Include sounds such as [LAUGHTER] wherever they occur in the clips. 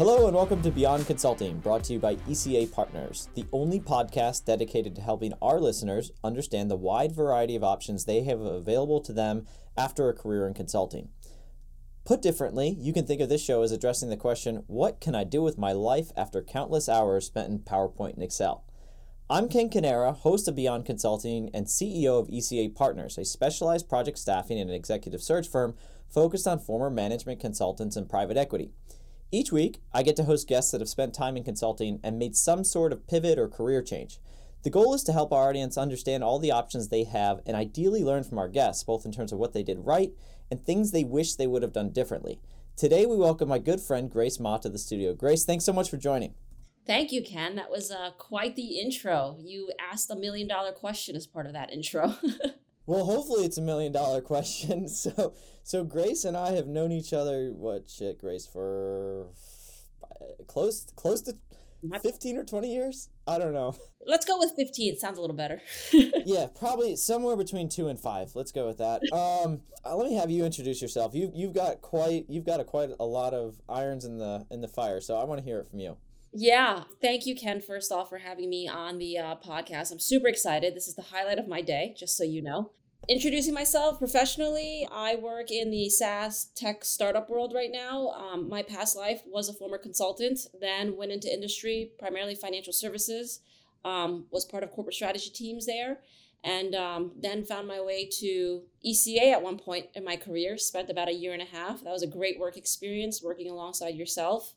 Hello and welcome to Beyond Consulting, brought to you by ECA Partners, the only podcast dedicated to helping our listeners understand the wide variety of options they have available to them after a career in consulting. Put differently, you can think of this show as addressing the question what can I do with my life after countless hours spent in PowerPoint and Excel? I'm Ken Kanara, host of Beyond Consulting and CEO of ECA Partners, a specialized project staffing and executive search firm focused on former management consultants and private equity. Each week, I get to host guests that have spent time in consulting and made some sort of pivot or career change. The goal is to help our audience understand all the options they have and ideally learn from our guests, both in terms of what they did right and things they wish they would have done differently. Today, we welcome my good friend Grace Ma to the studio. Grace, thanks so much for joining. Thank you, Ken. That was uh, quite the intro. You asked a million dollar question as part of that intro. [LAUGHS] well, hopefully, it's a million dollar [LAUGHS] question. So, so Grace and I have known each other. What shit, Grace, for close close to 15 or 20 years? I don't know. [LAUGHS] Let's go with 15 sounds a little better. [LAUGHS] Yeah probably somewhere between two and five. Let's go with that. Um uh, let me have you introduce yourself. You, you've got quite you've got a quite a lot of irons in the in the fire so i want to hear it from you. Yeah. Thank you ken first off for having me on the uh, podcast. I'm super excited. This is the highlight of my day just so you know Introducing myself professionally, I work in the SaaS tech startup world right now. Um, my past life was a former consultant, then went into industry, primarily financial services, um, was part of corporate strategy teams there, and um, then found my way to ECA at one point in my career. Spent about a year and a half. That was a great work experience working alongside yourself.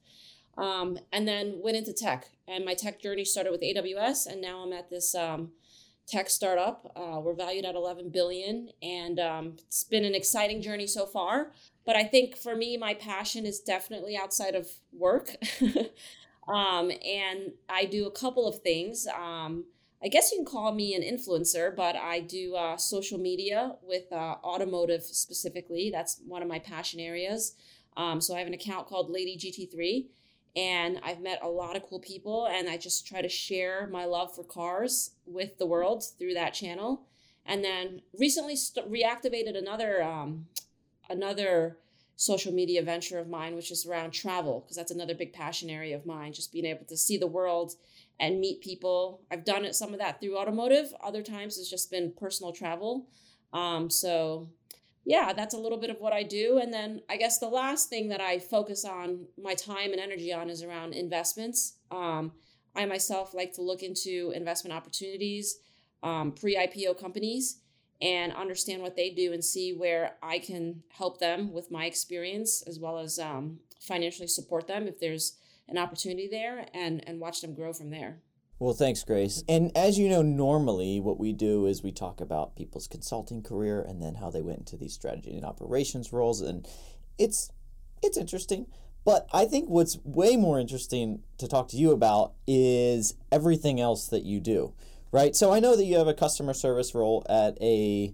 Um, and then went into tech, and my tech journey started with AWS, and now I'm at this um, tech startup. Uh, we're valued at 11 billion, and um, it's been an exciting journey so far. But I think for me, my passion is definitely outside of work, [LAUGHS] um, and I do a couple of things. Um, I guess you can call me an influencer, but I do uh, social media with uh, automotive specifically. That's one of my passion areas. Um, so I have an account called Lady GT3 and I've met a lot of cool people and I just try to share my love for cars with the world through that channel. And then recently st- reactivated another um, another social media venture of mine, which is around travel, because that's another big passion area of mine. Just being able to see the world and meet people. I've done it some of that through automotive. Other times it's just been personal travel. Um, so yeah, that's a little bit of what I do. And then I guess the last thing that I focus on my time and energy on is around investments. Um, I myself like to look into investment opportunities, um, pre IPO companies, and understand what they do and see where I can help them with my experience as well as um, financially support them if there's an opportunity there and, and watch them grow from there. Well, thanks, Grace. And as you know, normally what we do is we talk about people's consulting career and then how they went into these strategy and operations roles, and it's it's interesting. But I think what's way more interesting to talk to you about is everything else that you do, right? So I know that you have a customer service role at a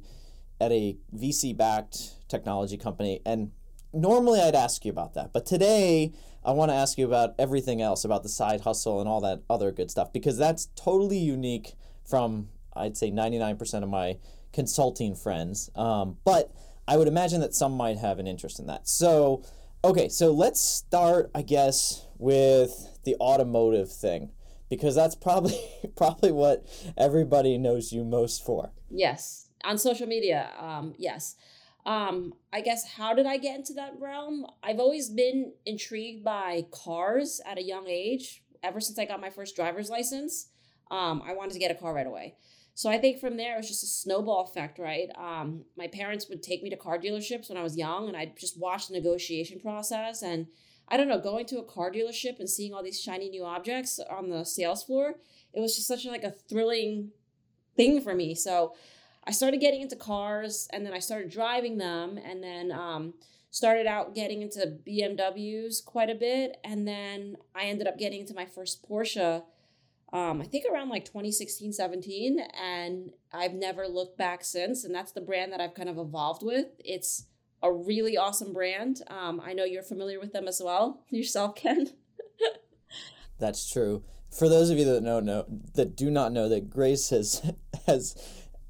at a VC backed technology company, and normally I'd ask you about that, but today I want to ask you about everything else about the side hustle and all that other good stuff because that's totally unique from I'd say 99% of my consulting friends. Um, but I would imagine that some might have an interest in that. So, okay, so let's start, I guess, with the automotive thing because that's probably [LAUGHS] probably what everybody knows you most for. Yes, on social media. Um, yes um i guess how did i get into that realm? I've always been intrigued by cars at a young age ever since i got my first driver's license. Um i wanted to get a car right away. So i think from there it was just a snowball effect right? Um my parents would take me to car dealerships when i was young and i'd just watch the negotiation process and i don't know going to a car dealership and seeing all these shiny new objects on the sales floor it was just such like a thrilling thing for me. So I started getting into cars and then I started driving them and then um, started out getting into BMWs quite a bit. And then I ended up getting into my first Porsche, um, I think around like 2016, 17. And I've never looked back since. And that's the brand that I've kind of evolved with. It's a really awesome brand. Um, I know you're familiar with them as well, [LAUGHS] yourself, Ken. [LAUGHS] that's true. For those of you that know, know that do not know that Grace has [LAUGHS] has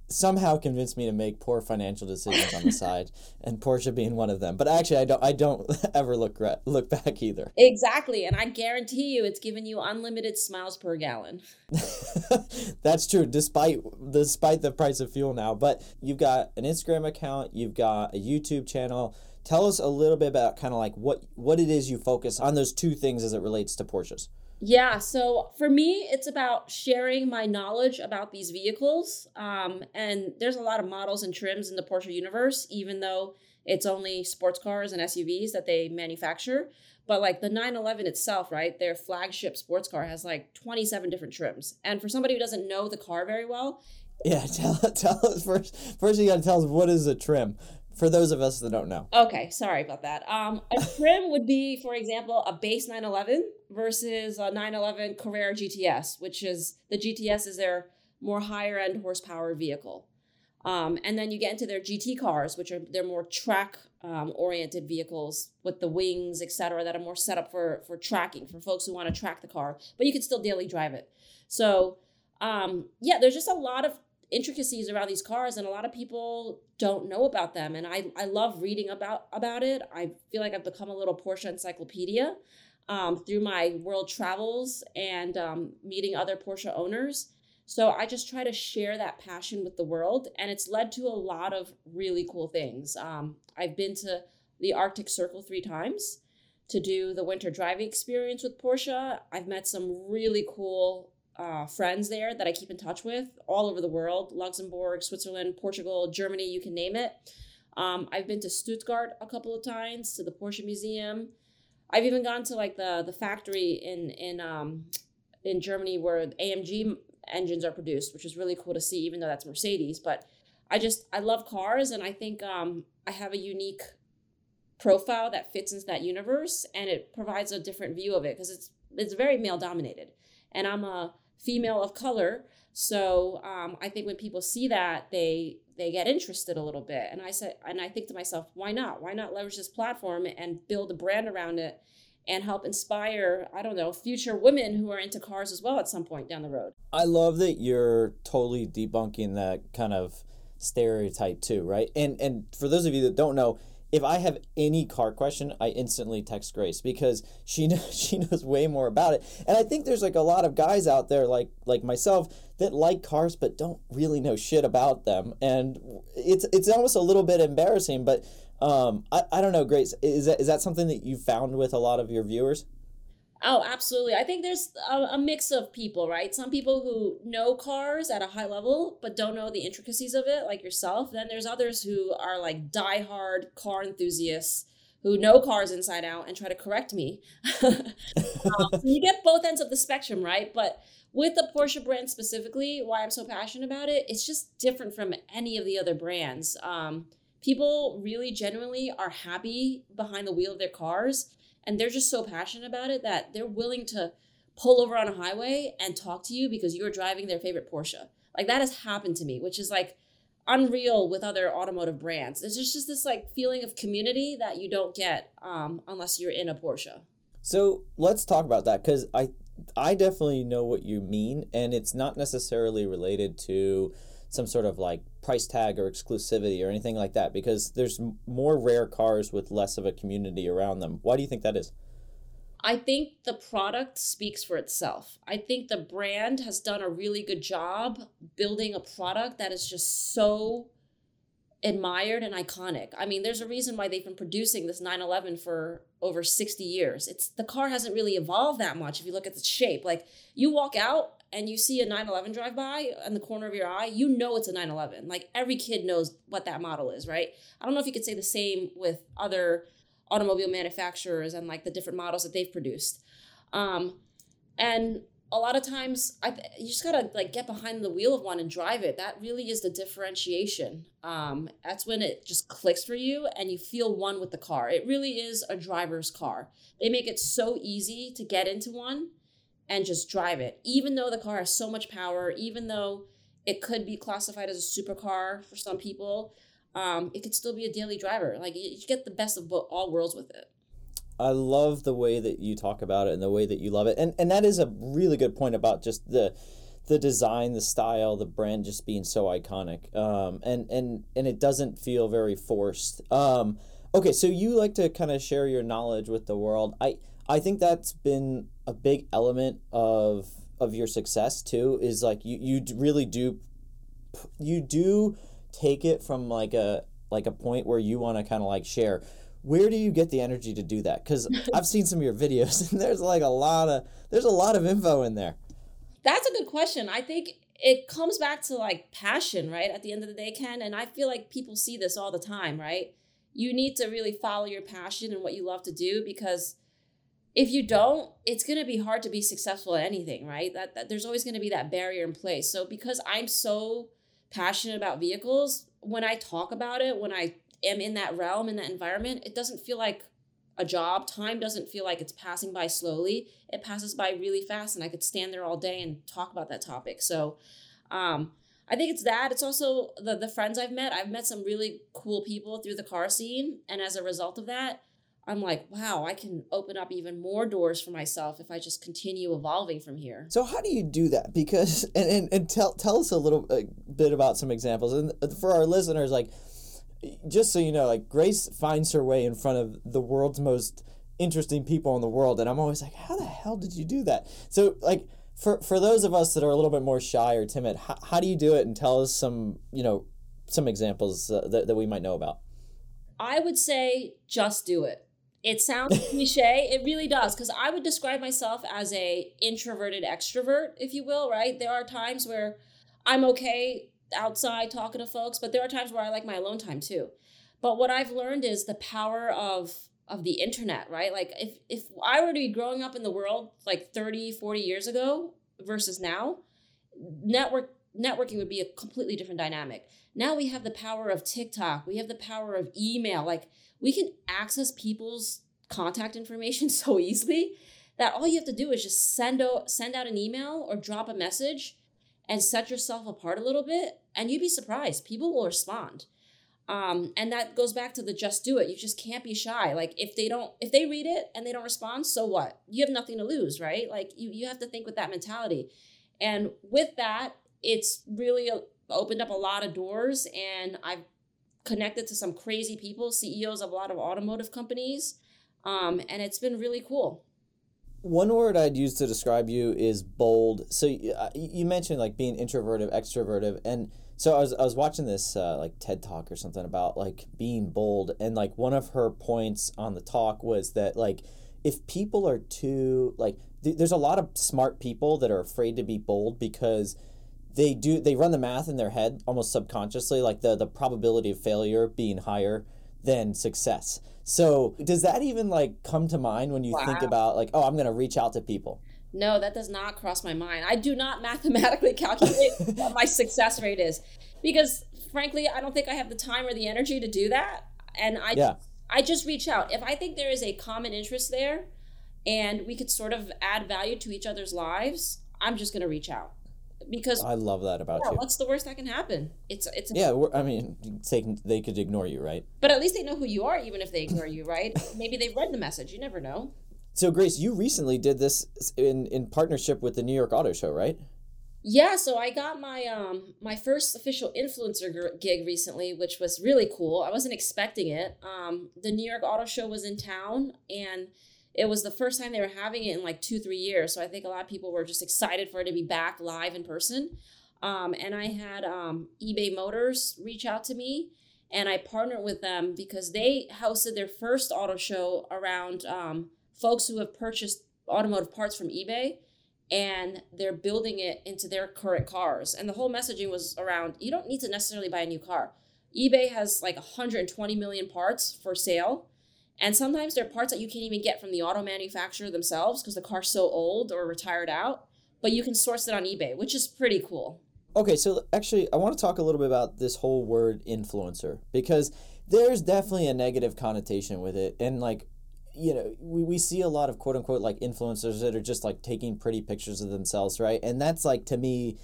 somehow convinced me to make poor financial decisions on the [LAUGHS] side, and Porsche being one of them. But actually, I don't I don't [LAUGHS] ever look look back either. Exactly, and I guarantee you, it's given you unlimited smiles per gallon. [LAUGHS] That's true, despite despite the price of fuel now. But you've got an Instagram account, you've got a YouTube channel. Tell us a little bit about kind of like what what it is you focus on those two things as it relates to Porsches. Yeah, so for me, it's about sharing my knowledge about these vehicles. Um, and there's a lot of models and trims in the Porsche universe, even though it's only sports cars and SUVs that they manufacture. But like the 911 itself, right? Their flagship sports car has like 27 different trims. And for somebody who doesn't know the car very well, yeah, [LAUGHS] tell, tell us first. First, you got to tell us what is a trim for those of us that don't know. Okay, sorry about that. Um, a [LAUGHS] trim would be, for example, a base 911 versus a 911 Carrera GTS, which is the GTS is their more higher end horsepower vehicle. Um, and then you get into their GT cars, which are their more track um, oriented vehicles with the wings, et cetera, that are more set up for for tracking for folks who want to track the car, but you can still daily drive it. So um, yeah, there's just a lot of intricacies around these cars and a lot of people don't know about them. And I, I love reading about about it. I feel like i've become a little porsche encyclopedia um, through my world travels and um, meeting other porsche owners. So i just try to share that passion with the world and it's led to a lot of really cool things. Um, i've been to the arctic circle three times to do the winter driving experience with porsche. I've met some really cool uh, friends there that I keep in touch with all over the world Luxembourg, Switzerland, Portugal, Germany, you can name it. Um, I've been to Stuttgart a couple of times to the Porsche Museum. I've even gone to like the the factory in in um, in Germany where AMG engines are produced, which is really cool to see, even though that's Mercedes. But I just I love cars, and I think um, I have a unique profile that fits into that universe, and it provides a different view of it because it's it's very male dominated, and I'm a female of color. So um, I think when people see that, they they get interested a little bit. And I said, and I think to myself, why not? Why not leverage this platform and build a brand around it and help inspire, I don't know, future women who are into cars as well at some point down the road. I love that you're totally debunking that kind of stereotype too, right? And and for those of you that don't know, if I have any car question, I instantly text Grace because she [LAUGHS] knows, she knows way more about it. And I think there's like a lot of guys out there like like myself that like cars but don't really know shit about them. And it's it's almost a little bit embarrassing, but um, I, I don't know, Grace, is that is that something that you found with a lot of your viewers? Oh, absolutely. I think there's a, a, mix of people, right? Some people who know cars at a high level but don't know the intricacies of it, like yourself. Then there's others who are like diehard car enthusiasts who know cars inside out and try to correct me. [LAUGHS] um, so you get both ends of the spectrum, right? But with the Porsche brand specifically, why I'm so passionate about it, it's just different from any of the other brands. Um, people really genuinely are happy behind the wheel of their cars and they're just so passionate about it that they're willing to pull over on a highway and talk to you because you're driving their favorite Porsche. Like that has happened to me, which is like unreal with other automotive brands. It's just, just this like feeling of community that you don't get um, unless you're in a Porsche. So let's talk about that because I I definitely know what you mean, and it's not necessarily related to some sort of like price tag or exclusivity or anything like that because there's more rare cars with less of a community around them. Why do you think that is? I think the product speaks for itself. I think the brand has done a really good job building a product that is just so admired and iconic. I mean, there's a reason why they've been producing this 911 for over 60 years. It's the car hasn't really evolved that much if you look at the shape. Like you walk out and you see a 911 drive by in the corner of your eye, you know it's a 911. Like every kid knows what that model is, right? I don't know if you could say the same with other automobile manufacturers and like the different models that they've produced. Um, and a lot of times, I you just gotta like get behind the wheel of one and drive it. That really is the differentiation. Um, that's when it just clicks for you and you feel one with the car. It really is a driver's car. They make it so easy to get into one and just drive it. Even though the car has so much power, even though it could be classified as a supercar for some people, um, it could still be a daily driver. Like you get the best of all worlds with it. I love the way that you talk about it and the way that you love it, and and that is a really good point about just the the design, the style, the brand just being so iconic, um, and and and it doesn't feel very forced. Um, okay, so you like to kind of share your knowledge with the world. I I think that's been a big element of of your success too. Is like you you really do you do take it from like a like a point where you want to kind of like share. Where do you get the energy to do that? Because [LAUGHS] i've seen some of your videos [LAUGHS] and there's like a lot of there's a lot of info in there. That's a good question. I think it comes back to like passion right at the end of the day ken and i feel like people see this all the time right? You need to really follow your passion and what you love to do because if you don't it's going to be hard to be successful at anything right? That, that there's always going to be that barrier in place. So because i'm so passionate about vehicles when i talk about it when i am in that realm in that environment it doesn't feel like a job. Time doesn't feel like it's passing by slowly. It passes by really fast and i could stand there all day and talk about that topic. So um, i think it's that. It's also the, the friends i've met. I've met some really cool people through the car scene and as a result of that I'm like, wow, I can open up even more doors for myself if I just continue evolving from here. So how do you do that? Because [LAUGHS] and and, and tell tell us a little bit about some examples and for our listeners, like just so you know, like Grace finds her way in front of the world's most interesting people in the world, and I'm always like, how the hell did you do that? So like. For, for those of us that are a little bit more shy or timid, how, how do you do it? And tell us some, you know, some examples uh, that, that we might know about. I would say just do it it sounds [LAUGHS] cliche. It really does because I would describe myself as a introverted extrovert, if you will. Right? There are times where I'm okay outside talking to folks, but there are times where I like my alone time too. But what I've learned is the power of of the internet, right? Like if if I were to be growing up in the world like 30, 40 years ago versus now, network networking would be a completely different dynamic. Now we have the power of TikTok, we have the power of email, like we can access people's contact information [LAUGHS] so easily that all you have to do is just send out send out an email or drop a message and set yourself apart a little bit and you'd be surprised. People will respond. Um, and that goes back to the just do it. You just can't be shy. Like if they don't if they read it and they don't respond so what? You have nothing to lose right? Like you, you have to think with that mentality. And with that it's really opened up a lot of doors and i've connected to some crazy people, CEOs of a lot of automotive companies. Um, and it's been really cool. One word I'd use to describe you is bold. So uh, you mentioned like being introverted, extroverted, and so I was I was watching this uh, like TED talk or something about like being bold, and like one of her points on the talk was that like if people are too like th- there's a lot of smart people that are afraid to be bold because they do they run the math in their head almost subconsciously like the the probability of failure being higher than success. So does that even like come to mind when you wow. think about like oh i'm going to reach out to people? No that does not cross my mind. I do not [LAUGHS] mathematically calculate what my success rate is because frankly i don't think i have the time or the energy to do that. And i yeah. i just reach out. If i think there is a common interest there and we could sort of add value to each other's lives i'm just going to reach out because I love that about yeah, you. What's the worst that can happen? It's it's yeah. I mean, they can, they could ignore you, right? But at least they know who you are, even if they ignore you, right? Maybe they've read the message. You never know. So, Grace, you recently did this in in partnership with the New York Auto Show, right? Yeah, so I got my um my first official influencer gig recently, which was really cool. I wasn't expecting it. Um, the New York Auto Show was in town, and it was the first time they were having it in like two, three years. So I think a lot of people were just excited for it to be back live in person. Um, and I had um, eBay Motors reach out to me and I partnered with them because they hosted their first auto show around um, folks who have purchased automotive parts from eBay and they're building it into their current cars. And the whole messaging was around you don't need to necessarily buy a new car. eBay has like 120 million parts for sale and sometimes there are parts that you can't even get from the auto manufacturer themselves because the car's so old or retired out, but you can source it on eBay, which is pretty cool. Okay, so actually, I want to talk a little bit about this whole word influencer because there's definitely a negative connotation with it. And like, you know, we, we see a lot of quote unquote like influencers that are just like taking pretty pictures of themselves, right? And that's like to me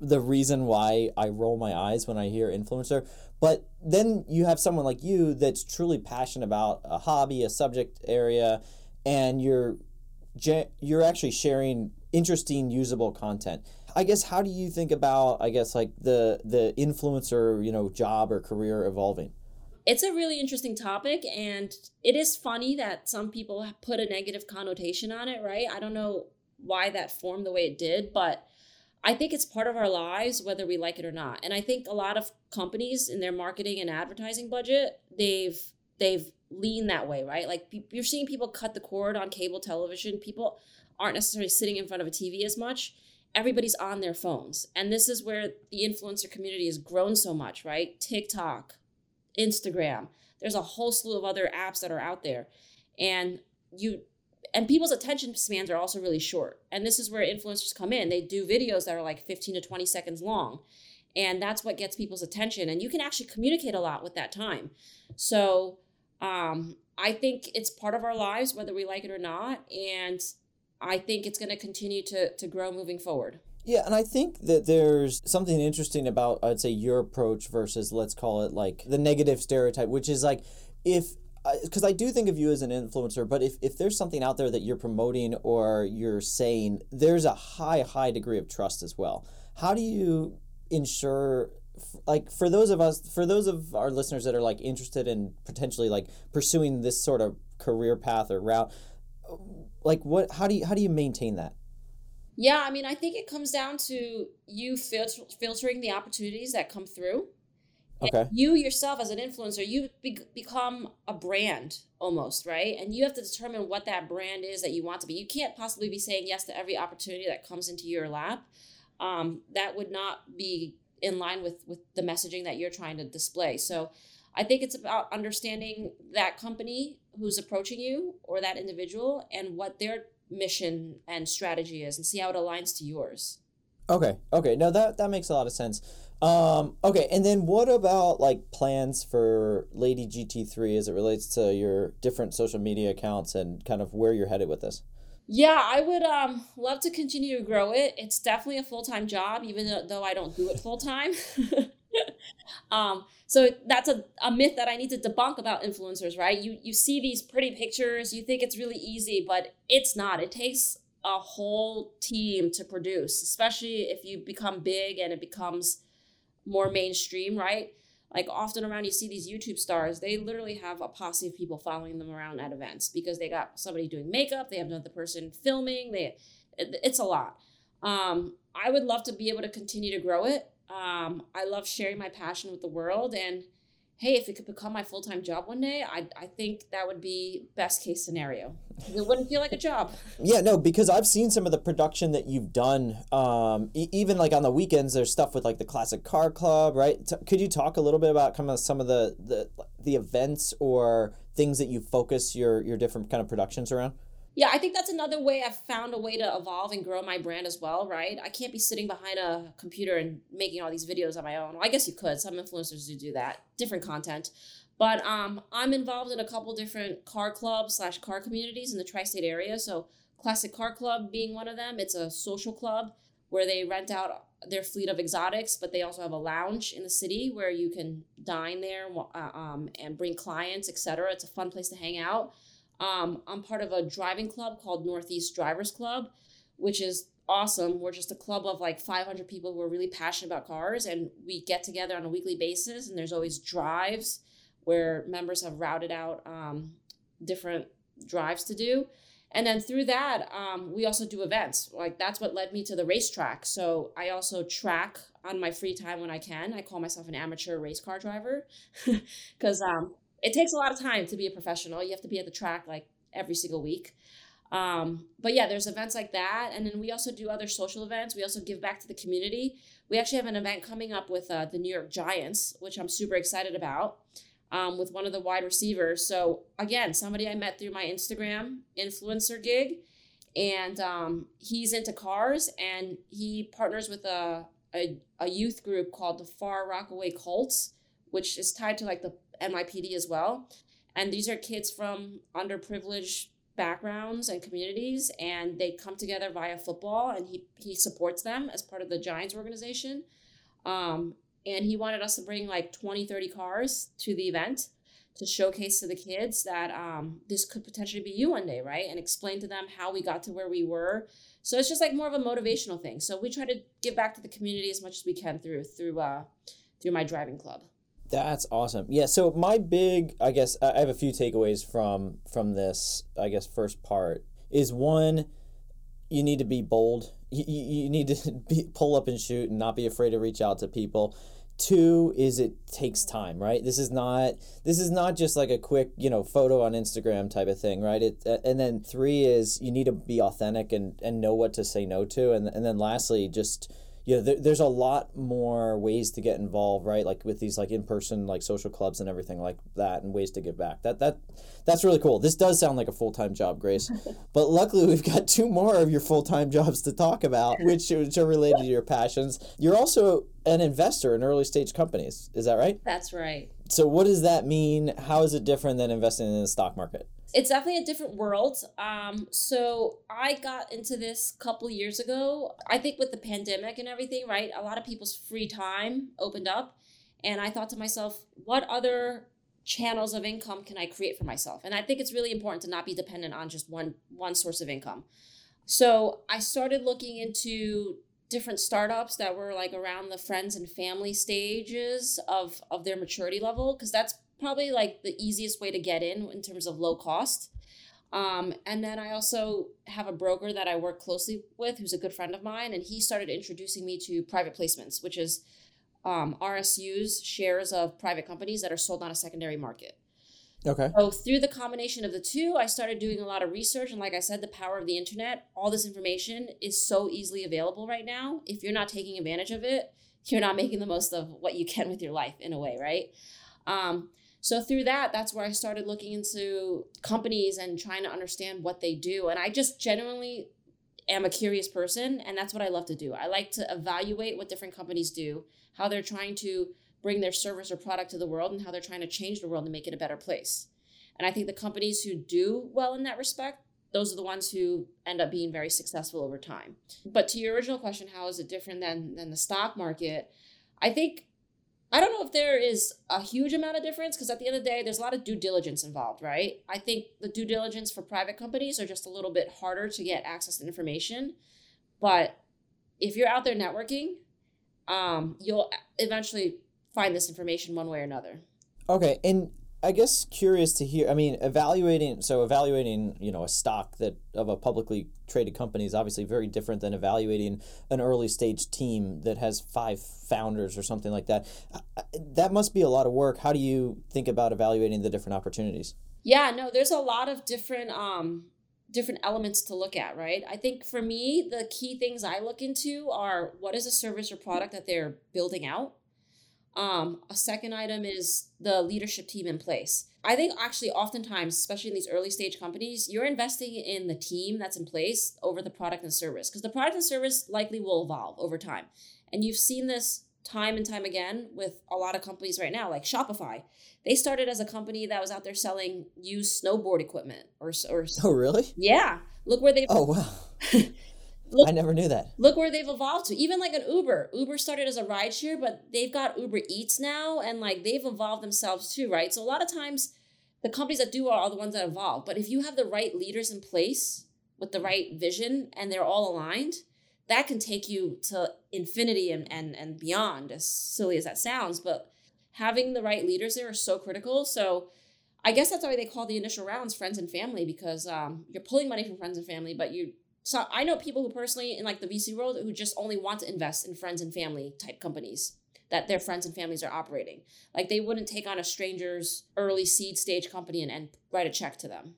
the reason why I roll my eyes when I hear influencer. But then you have someone like you that's truly passionate about a hobby, a subject area, and you're you're actually sharing interesting, usable content. I guess how do you think about I guess like the the influencer, you know, job or career evolving? It's a really interesting topic and it is funny that some people put a negative connotation on it, right? I don't know why that formed the way it did, but I think it's part of our lives whether we like it or not. And I think a lot of companies in their marketing and advertising budget, they've they've leaned that way, right? Like you're seeing people cut the cord on cable television. People aren't necessarily sitting in front of a TV as much. Everybody's on their phones. And this is where the influencer community has grown so much, right? TikTok, Instagram. There's a whole slew of other apps that are out there. And you and people's attention spans are also really short. And this is where influencers come in. They do videos that are like 15 to 20 seconds long. And that's what gets people's attention. And you can actually communicate a lot with that time. So um, I think it's part of our lives, whether we like it or not. And I think it's going to continue to to grow moving forward. Yeah, and I think that there's something interesting about I'd say your approach versus let's call it like the negative stereotype, which is like if because I do think of you as an influencer, but if, if there's something out there that you're promoting or you're saying, there's a high, high degree of trust as well. How do you ensure like for those of us for those of our listeners that are like interested in potentially like pursuing this sort of career path or route like what how do you how do you maintain that yeah i mean i think it comes down to you filter, filtering the opportunities that come through okay. you yourself as an influencer you be- become a brand almost right? And you have to determine what that brand is that you want to be. You can't possibly be saying yes to every opportunity that comes into your lap. Um, that would not be in line with with the messaging that you're trying to display. So i think it's about understanding that company who's approaching you or that individual and what their mission and strategy is and see how it aligns to yours. Okay. Okay. No that that makes a lot of sense um, okay and then what about like plans for lady gt3 as it relates to your different social media accounts and kind of where you're headed with this yeah, I would um love to continue to grow it. It's definitely a full-time job, even though I don't do it full-time. [LAUGHS] um, so that's a, a myth that I need to debunk about influencers, right? You you see these pretty pictures, you think it's really easy, but it's not. It takes a whole team to produce, especially if you become big and it becomes more mainstream, right? like often around you see these youtube stars they literally have a posse of people following them around at events because they got somebody doing makeup they have another person filming they it's a lot um, i would love to be able to continue to grow it um, i love sharing my passion with the world and hey, if it could become my full time job one day, I, I think that would be best case scenario. It wouldn't feel like a job. Yeah, no, because I've seen some of the production that you've done. Um, e- even like on the weekends, there's stuff with like the Classic Car Club, right? T- could you talk a little bit about kind of some of the, the the events or things that you focus your your different kind of productions around? Yeah, I think that's another way I've found a way to evolve and grow my brand as well, right? I can't be sitting behind a computer and making all these videos on my own. Well, I guess you could. Some influencers do do that, different content. But um, I'm involved in a couple different car clubs slash car communities in the tri-state area. So Classic Car Club being one of them. It's a social club where they rent out their fleet of exotics, but they also have a lounge in the city where you can dine there uh, um, and bring clients, etc. It's a fun place to hang out. Um, I'm part of a driving club called Northeast Drivers Club, which is awesome. We're just a club of like 500 people who are really passionate about cars, and we get together on a weekly basis. And there's always drives where members have routed out um, different drives to do. And then through that, um, we also do events. Like that's what led me to the racetrack. So I also track on my free time when I can. I call myself an amateur race car driver [LAUGHS] because um, it takes a lot of time to be a professional. You have to be at the track like every single week. Um, but yeah, there's events like that, and then we also do other social events. We also give back to the community. We actually have an event coming up with uh, the New York Giants, which I'm super excited about, um, with one of the wide receivers. So again, somebody I met through my Instagram influencer gig, and um, he's into cars, and he partners with a, a a youth group called the Far Rockaway Colts, which is tied to like the NYPD as well. And these are kids from underprivileged backgrounds and communities, and they come together via football, and he, he supports them as part of the Giants organization. Um, and he wanted us to bring like 20, 30 cars to the event to showcase to the kids that um, this could potentially be you one day, right? And explain to them how we got to where we were. So it's just like more of a motivational thing. So we try to give back to the community as much as we can through through uh, through my driving club. That's awesome. Yeah. So my big, I guess, I have a few takeaways from from this. I guess first part is one, you need to be bold. You, you need to [LAUGHS] be, pull up and shoot and not be afraid to reach out to people two is it takes time right this is not this is not just like a quick you know photo on instagram type of thing right it and then three is you need to be authentic and and know what to say no to and, and then lastly just you know, there, there's a lot more ways to get involved, right? Like with these like in person like social clubs and everything like that, and ways to give back. That that that's really cool. This does sound like a full time job, Grace, [LAUGHS] but luckily we've got two more of your full time jobs to talk about, which which are related to your passions. You're also an investor in early stage companies. Is that right? That's right. So what does that mean? How is it different than investing in the stock market? It's definitely a different world. Um, so I got into this couple years ago. I think with the pandemic and everything, right? A lot of people's free time opened up, and I thought to myself, what other channels of income can I create for myself? And I think it's really important to not be dependent on just one one source of income. So I started looking into different startups that were like around the friends and family stages of of their maturity level because that's probably like the easiest way to get in in terms of low cost. Um, and then I also have a broker that I work closely with who's a good friend of mine, and he started introducing me to private placements, which is um, RSUs, shares of private companies that are sold on a secondary market. Okay. So through the combination of the two, I started doing a lot of research, and like I said, the power of the internet, all this information is so easily available right now. If you're not taking advantage of it, you're not making the most of what you can with your life in a way, right? Um, so through that, that's where I started looking into companies and trying to understand what they do. And I just genuinely am a curious person, and that's what I love to do. I like to evaluate what different companies do, how they're trying to bring their service or product to the world, and how they're trying to change the world and make it a better place. And I think the companies who do well in that respect, those are the ones who end up being very successful over time. But to your original question, how is it different than than the stock market? I think I don't know if there is a huge amount of difference because at the end of the day, there's a lot of due diligence involved, right? I think the due diligence for private companies are just a little bit harder to get access to information. But if you're out there networking, um, you'll eventually find this information one way or another. Okay. And I guess curious to hear. I mean, evaluating so evaluating you know a stock that of a publicly traded company is obviously very different than evaluating an early stage team that has five founders or something like that. That must be a lot of work. How do you think about evaluating the different opportunities? Yeah, no, there's a lot of different um different elements to look at, right? I think for me, the key things I look into are what is a service or product that they're building out um, a second item is the leadership team in place. I think actually, oftentimes, especially in these early stage companies, you're investing in the team that's in place over the product and service because the product and service likely will evolve over time. And you've seen this time and time again with a lot of companies right now, like Shopify. They started as a company that was out there selling used snowboard equipment or, or oh really yeah look where they oh wow [LAUGHS] Look, I never knew that. Look where they've evolved to. Even like an Uber. Uber started as a rideshare, but they've got Uber Eats now, and like they've evolved themselves too, right? So a lot of times, the companies that do are the ones that evolve. But if you have the right leaders in place with the right vision and they're all aligned, that can take you to infinity and and and beyond. As silly as that sounds, but having the right leaders there is so critical. So. I guess that's why they call the initial rounds friends and family because um, you're pulling money from friends and family, but you so I know people who personally in like the VC world who just only want to invest in friends and family type companies that their friends and families are operating. Like they wouldn't take on a stranger's early seed stage company and, and write a check to them.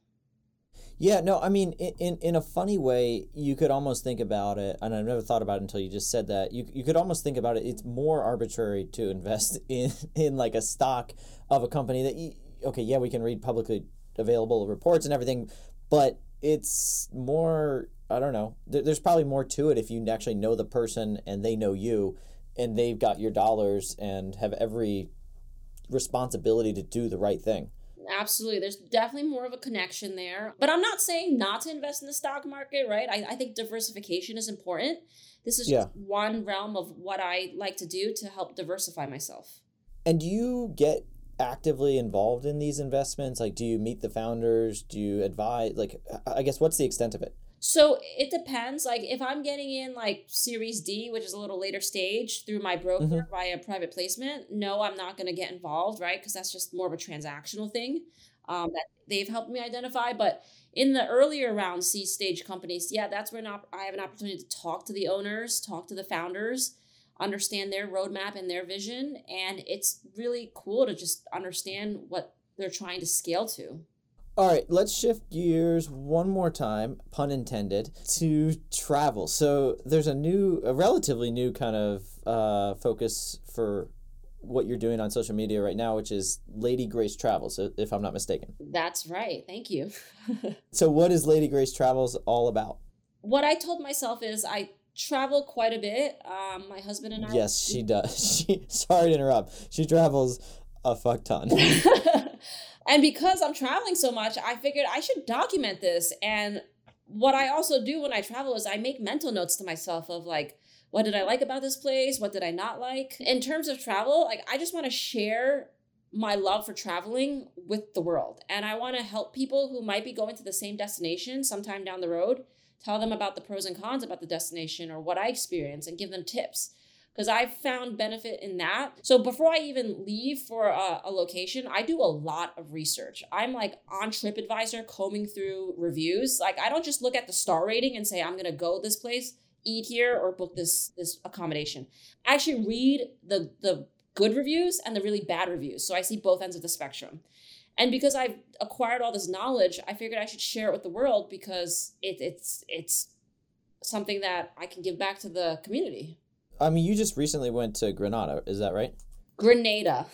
Yeah, no, I mean, in, in a funny way, you could almost think about it, and I've never thought about it until you just said that. You, you could almost think about it, it's more arbitrary to invest [LAUGHS] in, in like a stock of a company that, you, okay, yeah, we can read publicly available reports and everything, but it's more I don't know. There's probably more to it if you actually know the person and they know you, and they've got your dollars and have every responsibility to do the right thing. Absolutely. There's definitely more of a connection there. But I'm not saying not to invest in the stock market, right? I, I think diversification is important. This is yeah. one realm of what I like to do to help diversify myself. And do you get actively involved in these investments? Like, do you meet the founders? Do you advise? Like, I guess what's the extent of it? So it depends. Like if I'm getting in like Series D, which is a little later stage, through my broker mm-hmm. via private placement, no, I'm not going to get involved, right? Because that's just more of a transactional thing um, that they've helped me identify. But in the earlier round seed stage companies, yeah, that's where op- I have an opportunity to talk to the owners, talk to the founders, understand their roadmap and their vision, and it's really cool to just understand what they're trying to scale to. All right, let's shift gears one more time, pun intended, to travel. So there's a new, a relatively new kind of uh, focus for what you're doing on social media right now, which is Lady Grace Travels, if I'm not mistaken. That's right. Thank you. [LAUGHS] so, what is Lady Grace Travels all about? What I told myself is I travel quite a bit. Um, my husband and I. Yes, she does. [LAUGHS] She sorry to interrupt. She travels a fuck ton. [LAUGHS] and because I'm traveling so much, I figured I should document this. And what I also do when I travel is I make mental notes to myself of like, what did I like about this place? What did I not like? In terms of travel, like I just want to share my love for traveling with the world. And I want to help people who might be going to the same destination sometime down the road, tell them about the pros and cons about the destination or what I experience and give them tips because I've found benefit in that. So before I even leave for a, a, location, I do a lot of research. I'm like on TripAdvisor combing through reviews. Like I don't just look at the star rating and say I'm gonna go this place, eat here, or book this this accommodation. I actually read the the good reviews and the really bad reviews. So I see both ends of the spectrum. And because I've acquired all this knowledge, I figured I should share it with the world because it, it's it's something that I can give back to the community. I mean, you just recently went to Granada, is that right? Grenada.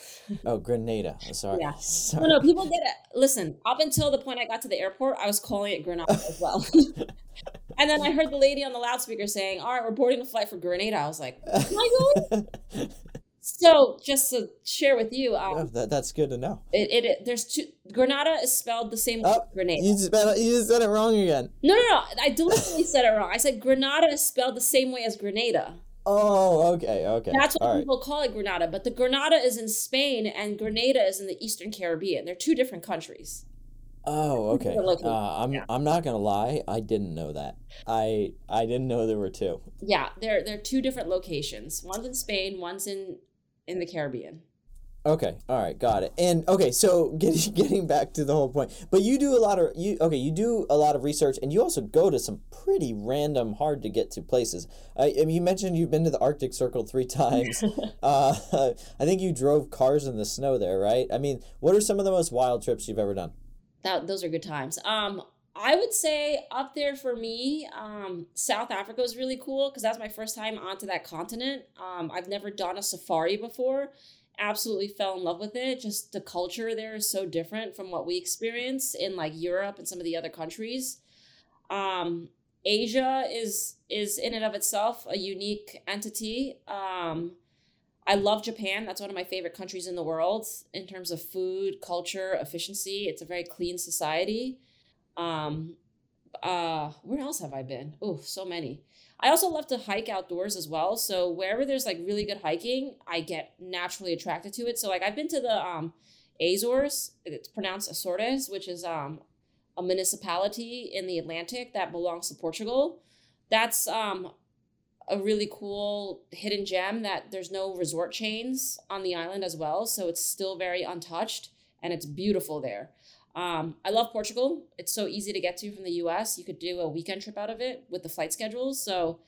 Oh, Grenada. Sorry. Yeah. Sorry. No, no, people get it. Listen, up until the point I got to the airport, I was calling it Grenada as well. [LAUGHS] and then I heard the lady on the loudspeaker saying, All right, we're boarding a flight for Grenada. I was like, Oh my God. [LAUGHS] so just to share with you, um, oh, that, that's good to know. It, it, it, there's two. Granada is spelled the same oh, Grenada. You just, you just said it wrong again. No, no, no. I deliberately said it wrong. I said Granada is spelled the same way as Grenada. Oh, okay, okay. That's what All people right. call it Granada, but the Granada is in Spain and Grenada is in the Eastern Caribbean. They're two different countries. Oh, okay. Uh, I'm yeah. I'm not gonna lie, I didn't know that. I I didn't know there were two. Yeah, they're they're two different locations. One's in Spain, one's in in the Caribbean. Okay, all right, got it. And okay, so [LAUGHS] getting getting back to the whole point, but you do a lot of you okay, you do a lot of research, and you also go to some pretty random, hard to get to places. I, I mean, you mentioned you've been to the Arctic Circle three [LAUGHS] times. [LAUGHS] uh, I think you drove cars in the snow there, right? I mean, what are some of the most wild trips you've ever done? That those are good times. Um, I would say up there for me, um, South Africa was really cool because that's my first time onto that continent. Um, I've never done a safari before absolutely fell in love with it. Just the culture there is so different from what we experience in like Europe and some of the other countries. Um, Asia is is in and of itself a unique entity. Um, I love Japan. That's one of my favorite countries in the world in terms of food, culture, efficiency. It's a very clean society. Um, uh, where else have I been? Oh, so many. I also love to hike outdoors as well. So wherever there's like really good hiking, I get naturally attracted to it. So like I've been to the um, Azores, it's pronounced Azores, which is um, a municipality in the Atlantic that belongs to Portugal. That's um, a really cool hidden gem that there's no resort chains on the island as well. So it's still very untouched and it's beautiful there. Um, I love Portugal. It's so easy to get to from the US. You could do a weekend trip out of it with the flight schedules. So,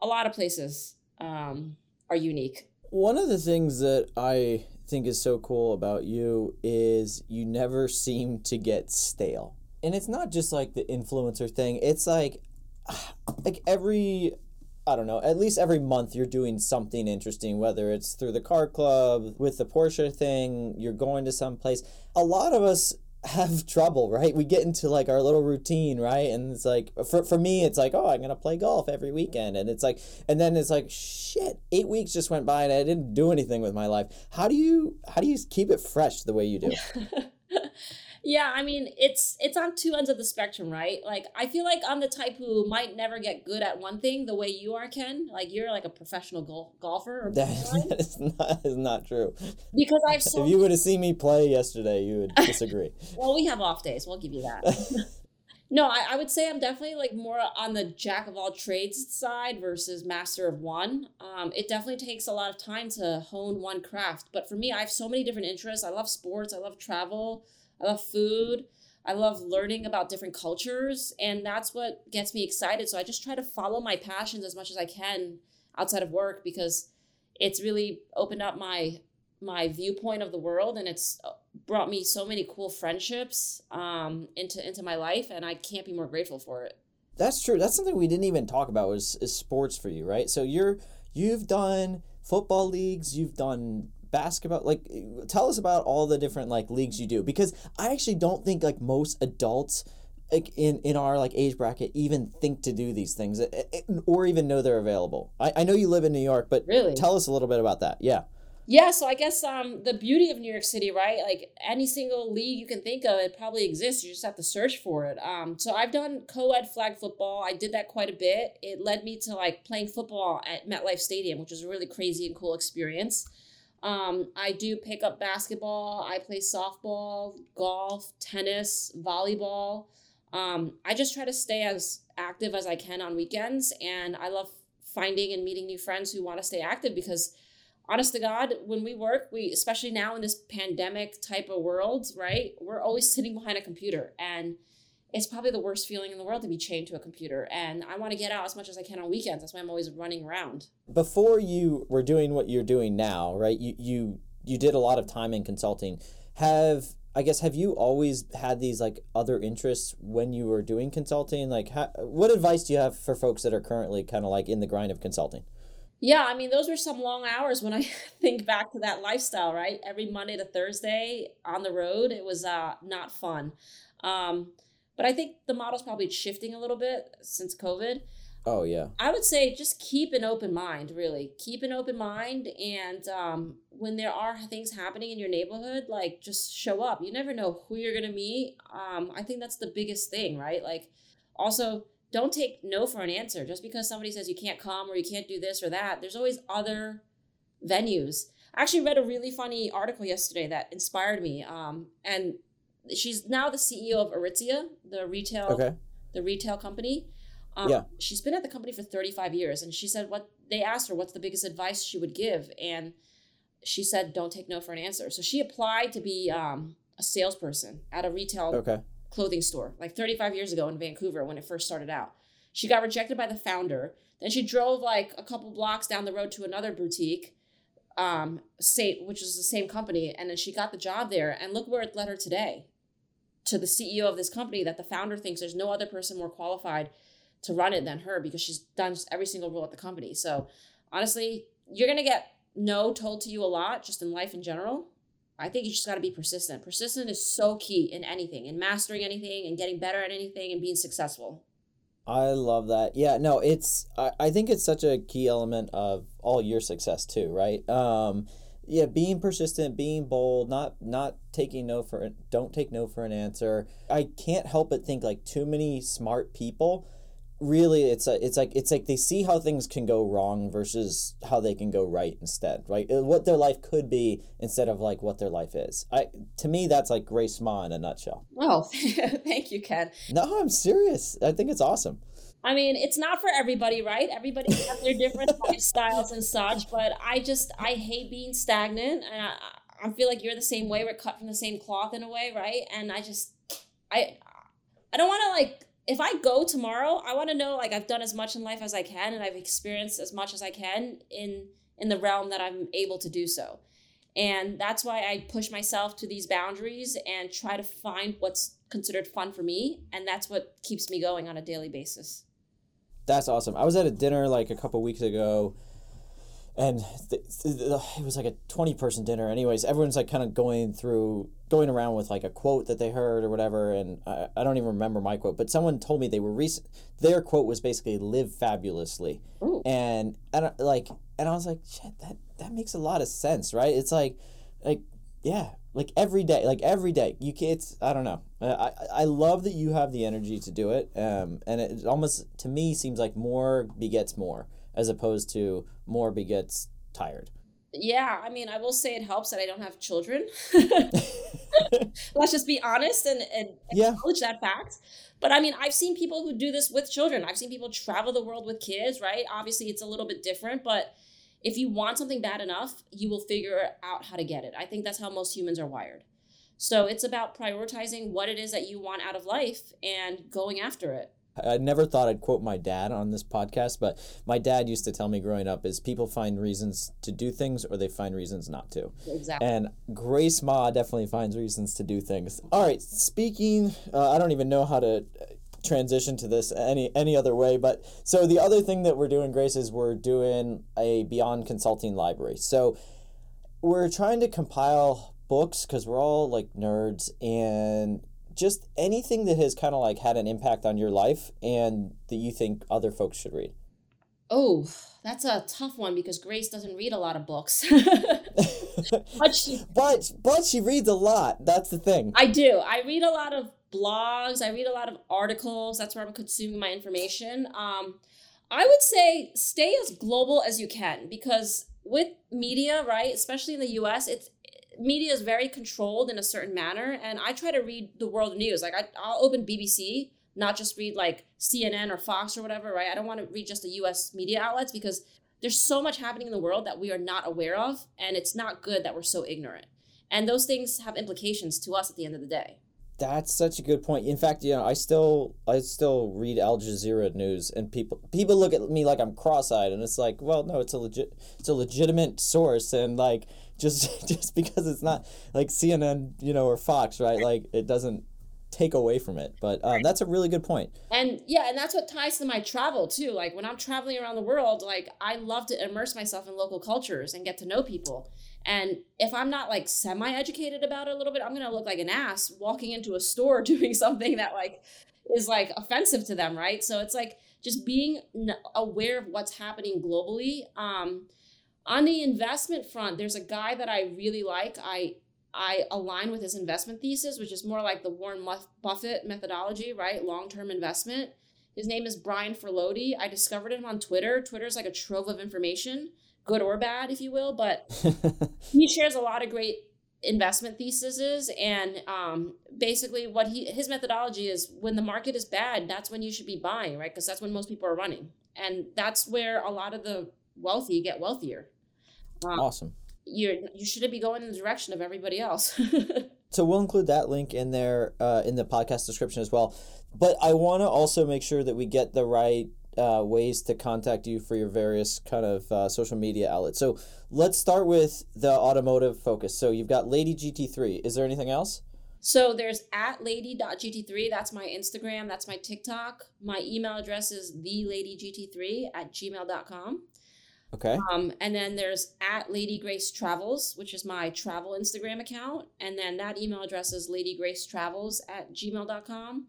a lot of places um, are unique. One of the things that I think is so cool about you is you never seem to get stale. And it's not just like the influencer thing. It's like [SIGHS] like every I don't know, at least every month you're doing something interesting, whether it's through the car club, with the Porsche thing, you're going to some place. A lot of us have trouble, right? We get into like our little routine, right? And it's like for, for me, it's like, oh, I'm gonna play golf every weekend. And it's like and then it's like, shit, eight weeks just went by and I didn't do anything with my life. How do you how do you keep it fresh the way you do? [LAUGHS] yeah, I mean, it's it's on two ends of the spectrum, right? Like I feel like I'm the type who might never get good at one thing the way you are, Ken. Like you're like a professional gol- golfer. Or that, that is not is not true. Because I've so if you would have seen me play yesterday, you would disagree. [LAUGHS] well, we have off days. We'll give you that. [LAUGHS] no, I, I would say I'm definitely like more on the jack of all trades side versus master of one. Um, it definitely takes a lot of time to hone one craft. But for me, I have so many different interests. I love sports. I love travel. I love food. I love learning about different cultures, and that's what gets me excited. So I just try to follow my passions as much as I can outside of work because it's really opened up my my viewpoint of the world and it's uh, brought me so many cool friendships um, into into my life and I can't be more grateful for it. That's true. That's something we didn't even talk about was is sports for you, right? So you're you've done football leagues, you've done basketball like tell us about all the different like leagues you do because i actually don't think like most adults like in in our like age bracket even think to do these things eh, eh, or even know they're available. I, I know you live in new york but really? tell us a little bit about that. Yeah. Yeah so i guess um the beauty of new york city right? Like any single league you can think of it probably exists. You just have to search for it. Um so i've done co-ed flag football. I did that quite a bit. It led me to like playing football at metlife stadium which was a really crazy and cool experience um, I do pick up basketball. I play softball, golf, tennis, volleyball. Um, I just try to stay as active as I can on weekends, and I love finding and meeting new friends who want to stay active because honest to god when we work we especially now in this pandemic type of world right we're always [LAUGHS] sitting behind a computer and it's probably the worst feeling in the world to be chained to a computer. And I want to get out as much as I can on weekends. That's why I'm always running around. Before you were doing what you're doing now, right? You you you did a lot of time in consulting. Have I guess have you always had these like other interests when you were doing consulting? Like, how, what advice do you have for folks that are currently kind of like in the grind of consulting? Yeah, I mean, those were some long hours when I [LAUGHS] think back to that lifestyle, right? Every Monday to Thursday on the road, it was uh, not fun. Um, but I think the model's probably shifting a little bit since COVID. Oh yeah. I would say just keep an open mind, really. Keep an open mind and um, when there are things happening in your neighborhood, like just show up. You never know who you're gonna meet. Um, I think that's the biggest thing, right? Like also don't take no for an answer. Just because somebody says you can't come or you can't do this or that, there's always other venues. I actually read a really funny article yesterday that inspired me. Um, and she's now the CEO of Aritzia, the retail okay. the retail company. Um, yeah. She's been at the company for 35 years, and she said what they asked her what's the biggest advice she would give, and she said don't take no for an answer. So she applied to be um, a salesperson at a retail okay. clothing store like 35 years ago in Vancouver when it first started out. She got rejected by the founder. Then she drove like a couple blocks down the road to another boutique um, say, which is the same company, and then she got the job there. And look where it led her today to the CEO of this company that the founder thinks there's no other person more qualified to run it than her because she's done every single role at the company. So honestly, you're gonna get no told to you a lot just in life in general. I think you just got to be persistent. Persistent is so key in anything, in mastering anything, and getting better at anything, and being successful. I love that. Yeah, no, it's I, I think it's such a key element of all your success too, right? Um, yeah being persistent being bold not not taking no for don't take no for an answer. I can't help but think like too many smart people really it's a, it's like it's like they see how things can go wrong versus how they can go right instead right? Uh, what their life could be instead of like what their life is. I to me that's like grace ma in a nutshell. Oh [LAUGHS] thank you ken. No i'm serious. I think it's awesome I mean, it's not for everybody, right? Everybody has their different [LAUGHS] lifestyles and such, but I just I hate being stagnant, and I, I feel like you're the same way. We're cut from the same cloth in a way, right? And I just I I don't want to like if I go tomorrow, I want to know like I've done as much in life as I can, and I've experienced as much as I can in in the realm that I'm able to do so. And that's why I push myself to these boundaries and try to find what's considered fun for me. And that's what keeps me going on a daily basis. That's awesome. I was at a dinner like a couple weeks ago, and th- th- it was like a twenty person dinner. Anyways, everyone's like kind of going through, going around with like a quote that they heard or whatever, and I, I don't even remember my quote, but someone told me they were recent. Their quote was basically "live fabulously," Ooh. and and like, and I was like, shit, that that makes a lot of sense, right? It's like, like yeah, like every day, like every day. You can, it's I don't know. I I love that you have the energy to do it. Um, and it almost to me seems like more begets more as opposed to more begets tired. Yeah, I mean, I will say it helps that I don't have children. [LAUGHS] [LAUGHS] Let's just be honest and, and Yeah. acknowledge that fact. But I mean, I've seen people who do this with children. I've seen people travel the world with kids, right? Obviously, it's a little bit different, but if you want something bad enough, you will figure out how to get it. I think that's how most humans are wired. So it's about prioritizing what it is that you want out of life and going after it. I never thought I'd quote my dad on this podcast, but my dad used to tell me growing up is people find reasons to do things or they find reasons not to. Exactly. And Grace Ma definitely finds reasons to do things. All right, speaking, uh, I don't even know how to transition to this any any other way, but so the other thing that we're doing, Grace, is we're doing a Beyond Consulting library. So we're trying to compile books because we're all like nerds and just anything that has kind of like had an impact on your life and that you think other folks should read. Oh, that's a tough one because Grace doesn't read a lot of books. [LAUGHS] but she, But but she reads a lot. That's the thing. I do. I read a lot of blogs. I read a lot of articles. That's where I'm consuming my information. Um, I would say stay as global as you can because with media, right, especially in the U.S., it's media is very controlled in a certain manner, and I try to read the world news. Like I, I'll open BBC, not just read like CNN or Fox or whatever, right? I don't want to read just the U.S. media outlets because there's so much happening in the world that we are not aware of, and it's not good that we're so ignorant. And those things have implications to us at the end of the day. That's such a good point. In fact, you know, I still I still read Al Jazeera news, and people people look at me like I'm cross-eyed, and it's like, well, no, it's a legit it's a legitimate source, and like just [LAUGHS] just because it's not like CNN, you know, or Fox, right? Like it doesn't take away from it. But um, that's a really good point. And yeah, and that's what ties to my travel too. Like when I'm traveling around the world, like I love to immerse myself in local cultures and get to know people. And if I'm not like semi educated about it a little bit, I'm going to look like an ass walking into a store [LAUGHS] doing something that like is like offensive to them, right? So it's like just being aware of what's happening globally. Um, on the investment front, there's a guy that I really like. I I align with his investment thesis, which is more like the Warren Buffett methodology, right? Long term investment. His name is Brian Feroldi. I discovered him on Twitter. Twitter's like a trove of information, good or bad, if you will, but [LAUGHS] [LAUGHS] he shares a lot of great investment theses and um, basically what he his methodology is when the market is bad that's when you should be buying right because that's when most people are running and that's where a lot of the wealthy get wealthier um, awesome. you you shouldn't be going in the direction of everybody else [LAUGHS] So we'll include that link in there uh, in the podcast description as well. But I want to also make sure that we get the right uh, ways to contact you for your various kind of uh, social media outlets. So let's start with the automotive focus. So you've got Lady GT3. Is there anything else? So there's at lady.gt3. That's my Instagram. That's my TikTok. My email address is theladygT3 at gmail.com. Okay. Um, and then there's at Lady Grace Travels, which is my travel Instagram account. And then that email address is ladyggracetravels at gmail.com.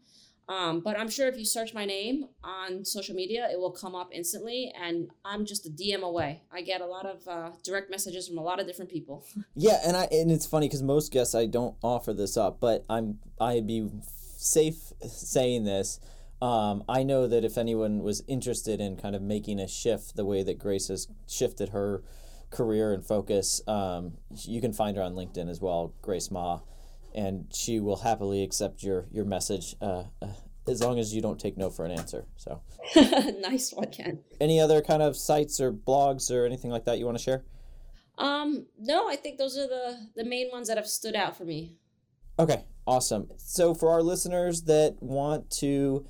Um, but I'm sure if you search my name on social media, it will come up instantly. And I'm just a DM away. I get a lot of uh, direct messages from a lot of different people. [LAUGHS] Yeah, and I and it's funny because most guests I don't offer this up, but I'm I'd be safe saying this. Um, I know that if anyone was interested in kind of making a shift the way that Grace has shifted her career and focus, um, you can find her on LinkedIn as well, Grace Ma, and she will happily accept your your message uh, uh, as long as you don't take no for an answer. So, [LAUGHS] nice one, Ken. any other kind of sites or blogs or anything like that you want to share? Um, no, I think those are the the main ones that have stood out for me. Okay, awesome. So for our listeners that want to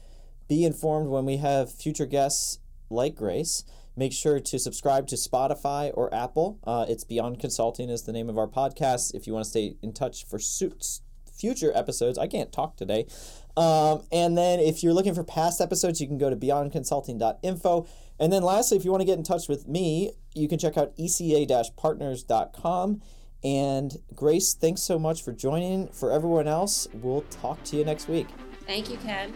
be informed when we have future guests like Grace, make sure to subscribe to Spotify or Apple. Uh, it's Beyond Consulting is the name of our podcast. If you want to stay in touch for suits future episodes, I can't talk today. Um, and then if you're looking for past episodes, you can go to beyondconsulting.info. And then lastly, if you want to get in touch with me, you can check out eca-partners.com. And Grace, thanks so much for joining. For everyone else, we'll talk to you next week. Thank you, Ken.